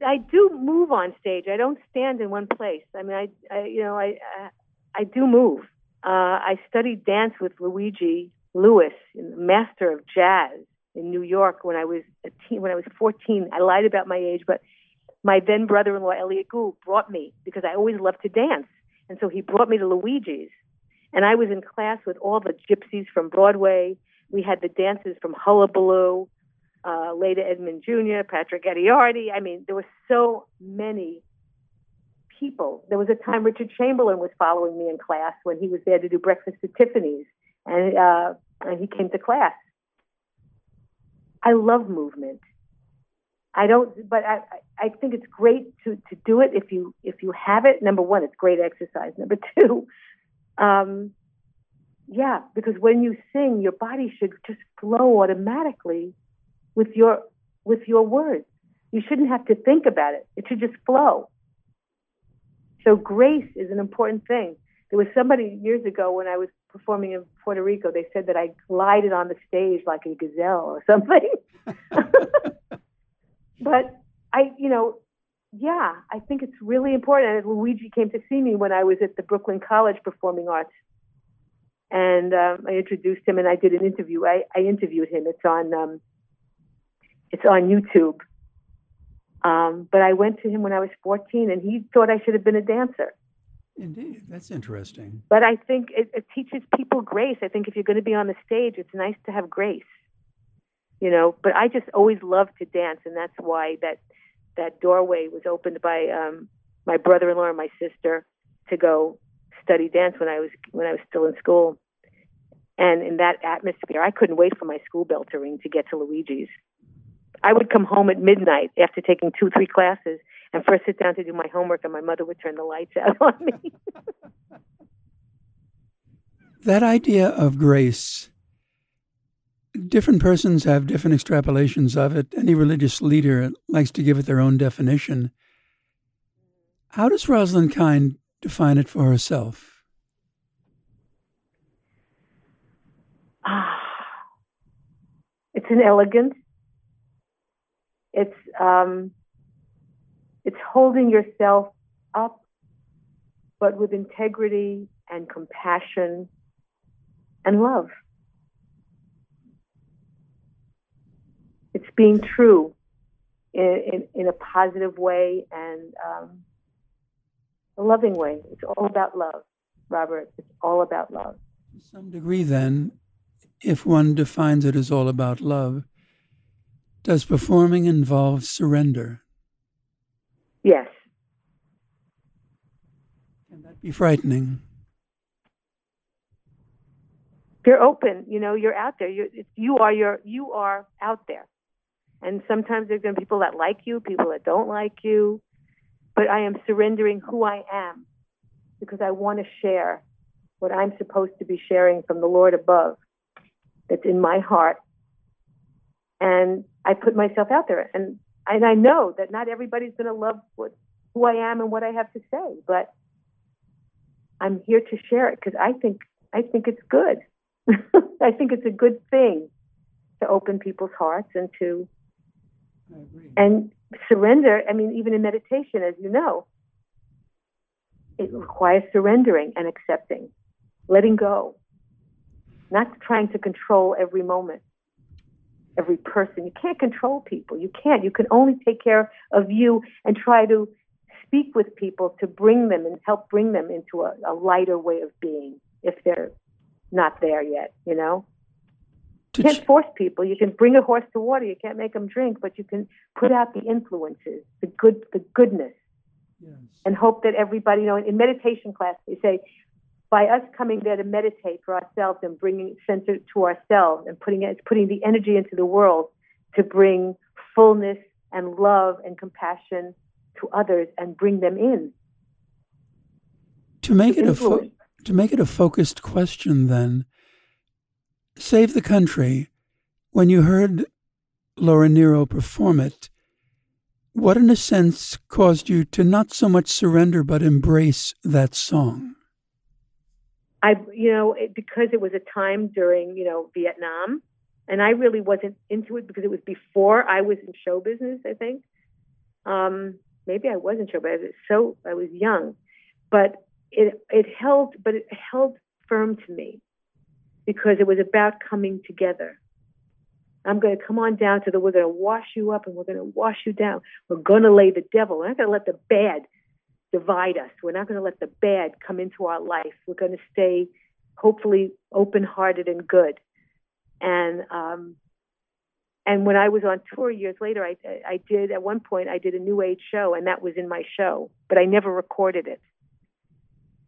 I, do move on stage. I don't stand in one place. I mean, I, I you know, I, I, I do move. Uh, I studied dance with Luigi Lewis, master of jazz in New York when I was a teen, when I was 14. I lied about my age, but my then brother-in-law Elliot Gould brought me because I always loved to dance, and so he brought me to Luigi's, and I was in class with all the gypsies from Broadway. We had the dances from Hullabaloo, uh, Lada Edmund Jr., Patrick Adiarte. I mean, there were so many people. There was a time Richard Chamberlain was following me in class when he was there to do breakfast at Tiffany's, and uh, and he came to class. I love movement. I don't, but I, I think it's great to, to do it if you if you have it. Number one, it's great exercise. Number two, um, yeah, because when you sing, your body should just flow automatically with your with your words. You shouldn't have to think about it. It should just flow. So grace is an important thing. There was somebody years ago when I was performing in Puerto Rico. They said that I glided on the stage like a gazelle or something. but I, you know, yeah, I think it's really important. And Luigi came to see me when I was at the Brooklyn College Performing Arts, and um, I introduced him and I did an interview. I, I interviewed him. It's on, um, it's on YouTube. Um, but I went to him when I was 14, and he thought I should have been a dancer. Indeed, that's interesting. But I think it, it teaches people grace. I think if you're going to be on the stage, it's nice to have grace. You know, but I just always loved to dance, and that's why that that doorway was opened by um, my brother-in-law and my sister to go study dance when I was when I was still in school. And in that atmosphere, I couldn't wait for my school bell to ring to get to Luigi's. I would come home at midnight after taking two, three classes, and first sit down to do my homework, and my mother would turn the lights out on me. That idea of grace, different persons have different extrapolations of it. Any religious leader likes to give it their own definition. How does Roslyn Kind define it for herself? Ah, it's an elegance. It's um, it's holding yourself up, but with integrity and compassion and love. It's being true in, in, in a positive way and um, a loving way. It's all about love, Robert. It's all about love. To some degree, then, if one defines it as all about love, does performing involve surrender? Yes. Can that be frightening? You're open. You know, you're out there. You you are your you are out there, and sometimes there's going to be people that like you, people that don't like you, but I am surrendering who I am because I want to share what I'm supposed to be sharing from the Lord above that's in my heart. And I put myself out there and and I know that not everybody's going to love what who I am and what I have to say, but I'm here to share it because I think I think it's good. I think it's a good thing to open people's hearts and to and surrender. I mean, even in meditation, as you know, it requires surrendering and accepting, letting go, not trying to control every moment, every person. You can't control people. You can't. You can only take care of you and try to speak with people to bring them and help bring them into a, a lighter way of being if they're not there yet, you know? You can't force people. You can bring a horse to water. You can't make them drink, but you can put out the influences, the good, the goodness, yes. and hope that everybody. You know, in meditation class, they say, by us coming there to meditate for ourselves and bringing center to ourselves and putting it, putting the energy into the world to bring fullness and love and compassion to others and bring them in. To make to it a fo- to make it a focused question, then, save the country. When you heard Laura Nyro perform it, what, in a sense, caused you to not so much surrender but embrace that song? I, you know, it, because it was a time during, you know, Vietnam, and I really wasn't into it because it was before I was in show business. I think, um, maybe I wasn't sure, but I was so I was young, but it it held, but it held firm to me because it was about coming together. I'm going to come on down to the. We're going to wash you up, and we're going to wash you down. We're going to lay the devil. We're not going to let the bad divide us. We're not going to let the bad come into our life. We're going to stay, hopefully, open-hearted and good. And um, and when I was on tour years later, I, I did at one point I did a New Age show, and that was in my show, but I never recorded it.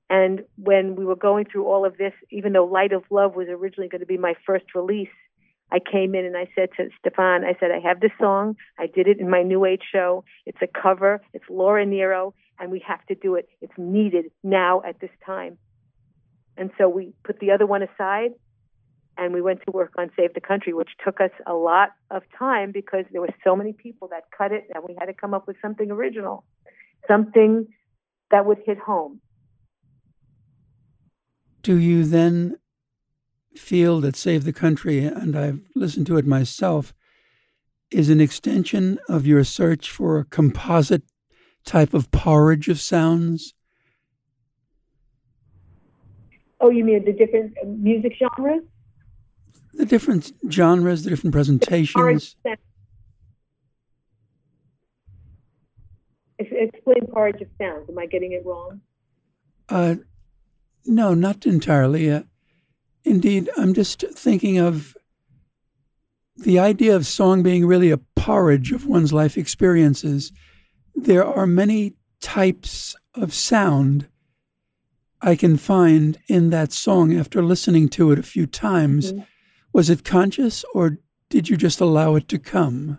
And when we were going through all of this, even though Light of Love was originally going to be my first release, I came in and I said to Stefan, I said, I have this song. I did it in my New Age show. It's a cover. It's Laura Nyro, and we have to do it. It's needed now at this time. And so we put the other one aside and we went to work on Save the Country, which took us a lot of time because there were so many people that cut it, and we had to come up with something original, something that would hit home. Do you then feel that Save the Country, and I've listened to it myself, is an extension of your search for a composite type of porridge of sounds? Oh, you mean the different music genres? the different genres, the different presentations. Explain porridge of sounds. Am I getting it wrong? Uh, no, not entirely. Uh, indeed, I'm just thinking of the idea of song being really a porridge of one's life experiences. There are many types of sound I can find in that song after listening to it a few times. Mm-hmm was it conscious or did you just allow it to come?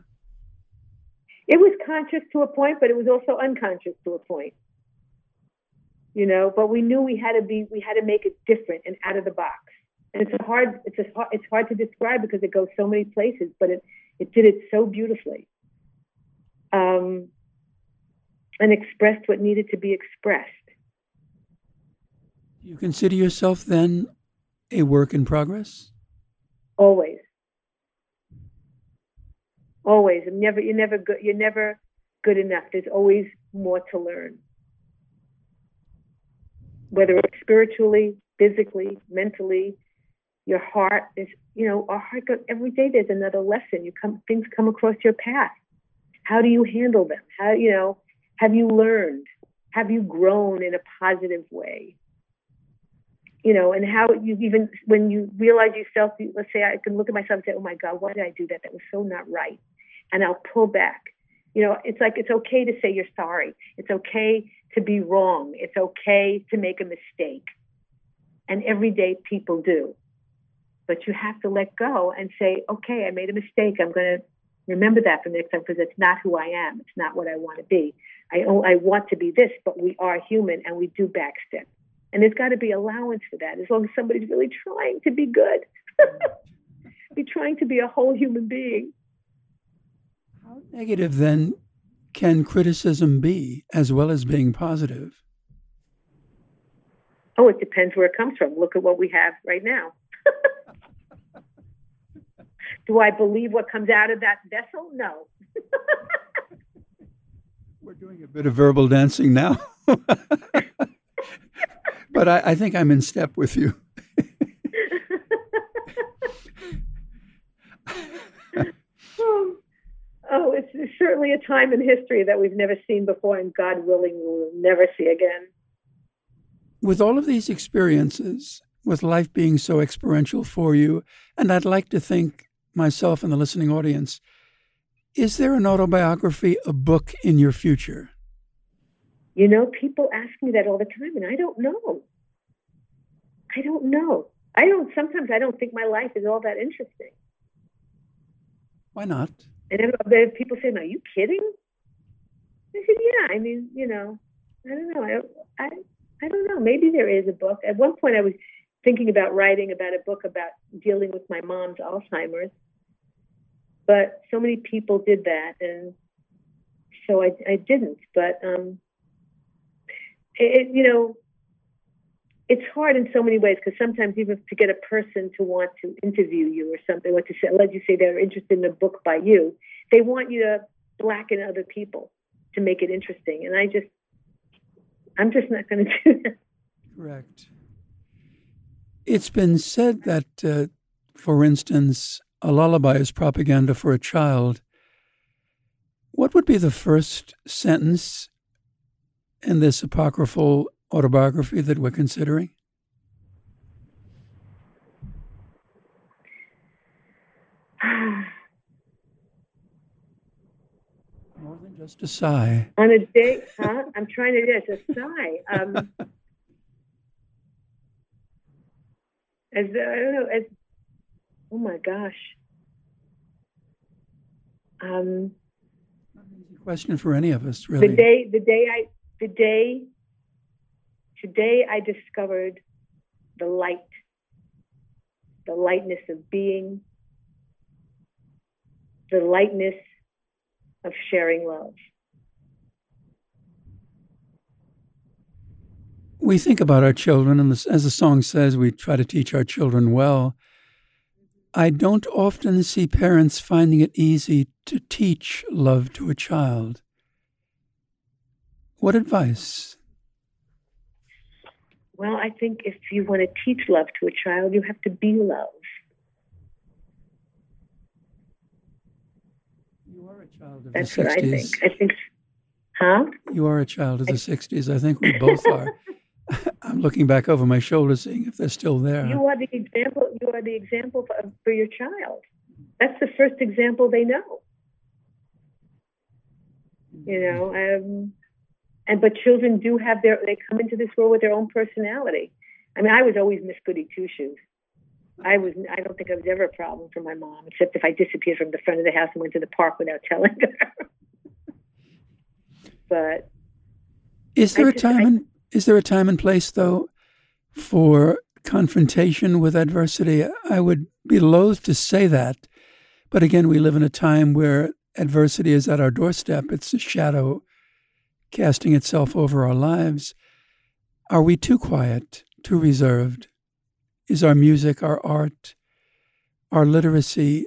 It was conscious to a point, but it was also unconscious to a point. You know, but we knew we had to be, we had to make it different and out of the box. And it's hard, it's a, it's hard to describe because it goes so many places, but it, it did it so beautifully. Um, and expressed what needed to be expressed. You consider yourself then a work in progress? Always. Always. And never you're never good you're never good enough. There's always more to learn. Whether it's spiritually, physically, mentally, your heart is you know, our heart goes every day there's another lesson. You come things come across your path. How do you handle them? How you know, have you learned? Have you grown in a positive way? you know, and how you even when you realize yourself, let's say I can look at myself and say, "Oh my God, why did I do that? That was so not right," and I'll pull back. You know, it's like it's okay to say you're sorry. It's okay to be wrong. It's okay to make a mistake, and every day people do. but you have to let go and say, okay, I made a mistake. I'm going to remember that for next time because it's not who I am. It's not what I want to be. I, I want to be this, but we are human and we do backstep. And there's got to be allowance for that as long as somebody's really trying to be good, be trying to be a whole human being. How negative then can criticism be as well as being positive? Oh, it depends where it comes from. Look at what we have right now. Do I believe what comes out of that vessel? No. Doing a bit of verbal dancing now. but I, I, think I'm in step with you. oh, oh it's, it's certainly a time in history that we've never seen before, and God willing, we'll never see again. With all of these experiences, with life being so experiential for you, and I'd like to think myself and the listening audience, is there an autobiography, a book in your future? You know, people ask me that all the time, and I don't know. I don't know. I don't. Sometimes I don't think my life is all that interesting. Why not? And then people say, "Are you kidding?" I said, "Yeah." I mean, you know, I don't know. I, I, I don't know. Maybe there is a book. At one point, I was thinking about writing about a book about dealing with my mom's Alzheimer's, but so many people did that, and so I, I didn't. But um, it, you know, it's hard in so many ways because sometimes even to get a person to want to interview you or something, or to say, let you say they're interested in a book by you, they want you to blacken other people to make it interesting, and I just, I'm just not going to do that. Correct. It's been said that, uh, for instance, a lullaby is propaganda for a child, what would be the first sentence in this apocryphal autobiography that we're considering? More than just a sigh. On a day, huh? I'm trying to get a sigh. Um, as I don't know, as oh my gosh. Um, question for any of us, really. The day, the day I, the day, today I discovered the light, the lightness of being, the lightness of sharing love. We think about our children, and as the song says, we try to teach our children well. I don't often see parents finding it easy to teach love to a child. What advice? Well, I think if you want to teach love to a child, you have to be love. You are a child of That's the 60s. what I think. I think, huh? You are a child of the I, 60s. I think we both are. I'm looking back over my shoulder, seeing if they're still there. You are the example. You are the example for, for your child. That's the first example they know. You know, um, and but children do have their. They come into this world with their own personality. I mean, I was always Miss Goody Two Shoes. I was. I don't think I was ever a problem for my mom, except if I disappeared from the front of the house and went to the park without telling her. but is there a time? I, in, is there a time and place, though, for confrontation with adversity? I would be loath to say that. But again, we live in a time where adversity is at our doorstep. It's a shadow casting itself over our lives. Are we too quiet, too reserved? Is our music, our art, our literacy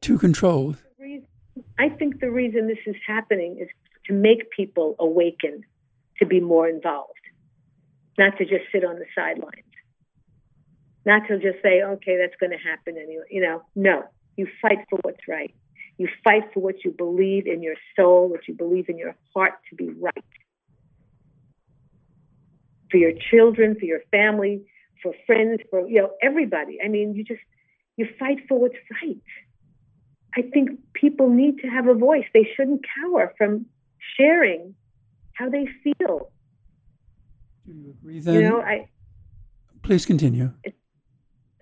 too controlled? I think the reason this is happening is to make people awaken to be more involved, not to just sit on the sidelines, not to just say, okay, that's going to happen anyway. You know, no, you fight for what's right. You fight for what you believe in your soul, what you believe in your heart to be right. For your children, for your family, for friends, for you know everybody. I mean, you just you fight for what's right. I think people need to have a voice. They shouldn't cower from sharing how they feel. Do you agree then? You know, I. Please continue.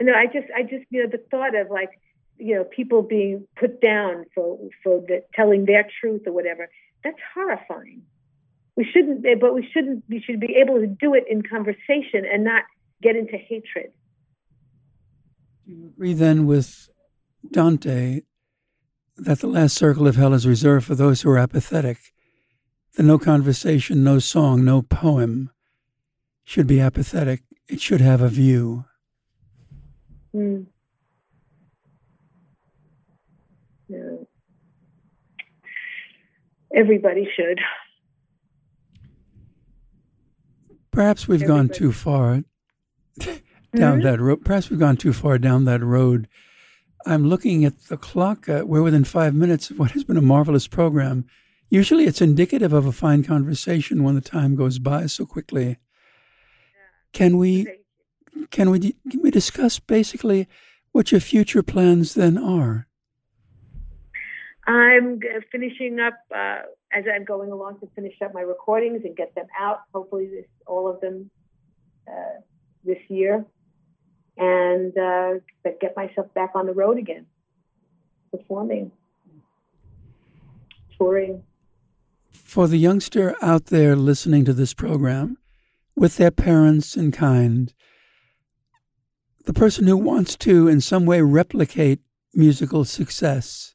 No, I just, I just, you know, the thought of like, you know, people being put down for for the, telling their truth or whatever. That's horrifying. We shouldn't, but we shouldn't. We should be able to do it in conversation and not get into hatred. Do you agree then with Dante that the last circle of hell is reserved for those who are apathetic? That no conversation, no song, no poem should be apathetic. It should have a view. Mm. Everybody should. Perhaps we've Everybody. gone too far down mm-hmm. that road. Perhaps we've gone too far down that road. I'm looking at the clock. Uh, we're within five minutes of what has been a marvelous program. Usually it's indicative of a fine conversation when the time goes by so quickly. Can we can we can we discuss basically what your future plans then are? I'm finishing up uh, as I'm going along to finish up my recordings and get them out. Hopefully, this all of them uh, this year, and uh, get myself back on the road again, performing, touring. For the youngster out there listening to this program, with their parents and kind, the person who wants to in some way replicate musical success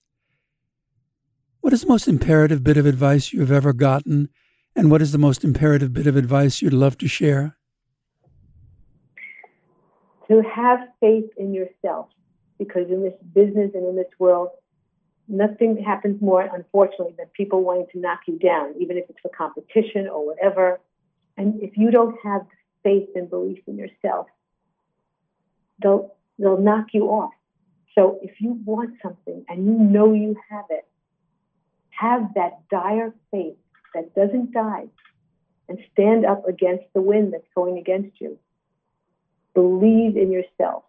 what is the most imperative bit of advice you have ever gotten? And what is the most imperative bit of advice you'd love to share? To have faith in yourself, because in this business and in this world, nothing happens more, unfortunately, than people wanting to knock you down, even if it's for competition or whatever. And if you don't have faith and belief in yourself, they'll they'll knock you off. So if you want something and you know you have it, have that dire faith that doesn't die and stand up against the wind that's going against you. Believe in yourself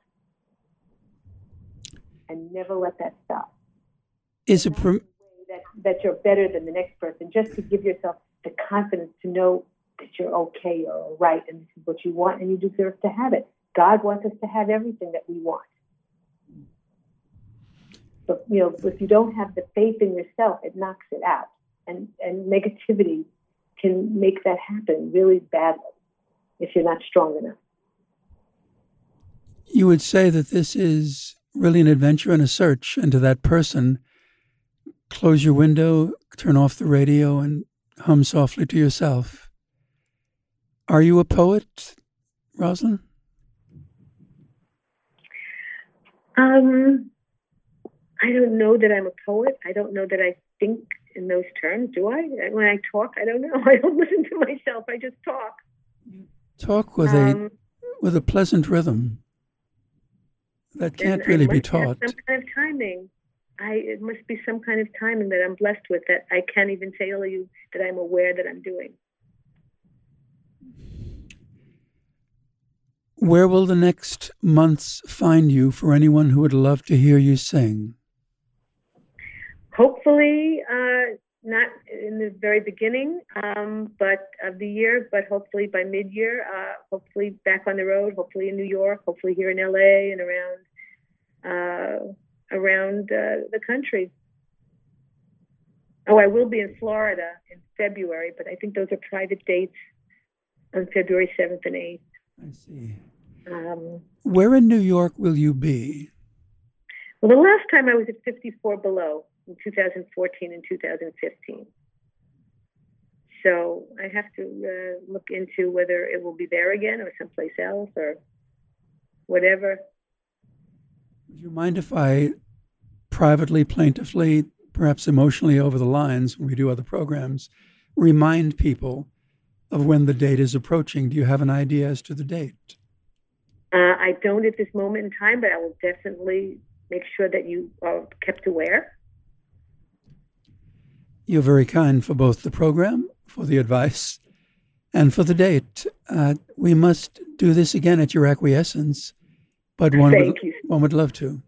and never let that stop. Is it prom- that, that you're better than the next person? Just to give yourself the confidence to know that you're okay or all right and this is what you want and you deserve to have it. God wants us to have everything that we want. But you know, if you don't have the faith in yourself, it knocks it out, and and negativity can make that happen really badly if you're not strong enough. You would say that this is really an adventure and a search, and to that person, close your window, turn off the radio, and hum softly to yourself. Are you a poet, Roslyn? Um, I don't know that I'm a poet. I don't know that I think in those terms. Do I? When I talk, I don't know. I don't listen to myself. I just talk. Talk with um, a with a pleasant rhythm that can't really be taught. some kind of timing. I it must be some kind of timing that I'm blessed with that I can't even tell you that I'm aware that I'm doing. Where will the next months find you for anyone who would love to hear you sing? hopefully uh, not in the very beginning, um, but of the year, but hopefully by mid-year, uh, hopefully back on the road, hopefully in New York, hopefully here in LA and around uh, around uh, the country. Oh, I will be in Florida in February, but I think those are private dates on February 7th and 8th. I see. Um, Where in New York will you be? Well, the last time I was at 54 Below in 2014 and 2015. So I have to uh, look into whether it will be there again or someplace else or whatever. Would you mind if I privately, plaintively, perhaps emotionally over the lines when we do other programs, remind people of when the date is approaching? Do you have an idea as to the date? Uh, I don't at this moment in time, but I will definitely make sure that you are kept aware. You're very kind for both the program, for the advice, and for the date. Uh, we must do this again at your acquiescence, but one, would, you. One would love to.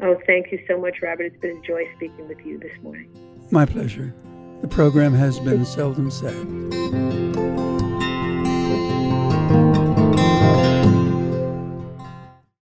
Oh, thank you so much, Robert. It's been a joy speaking with you this morning. My pleasure. The program has been seldom said.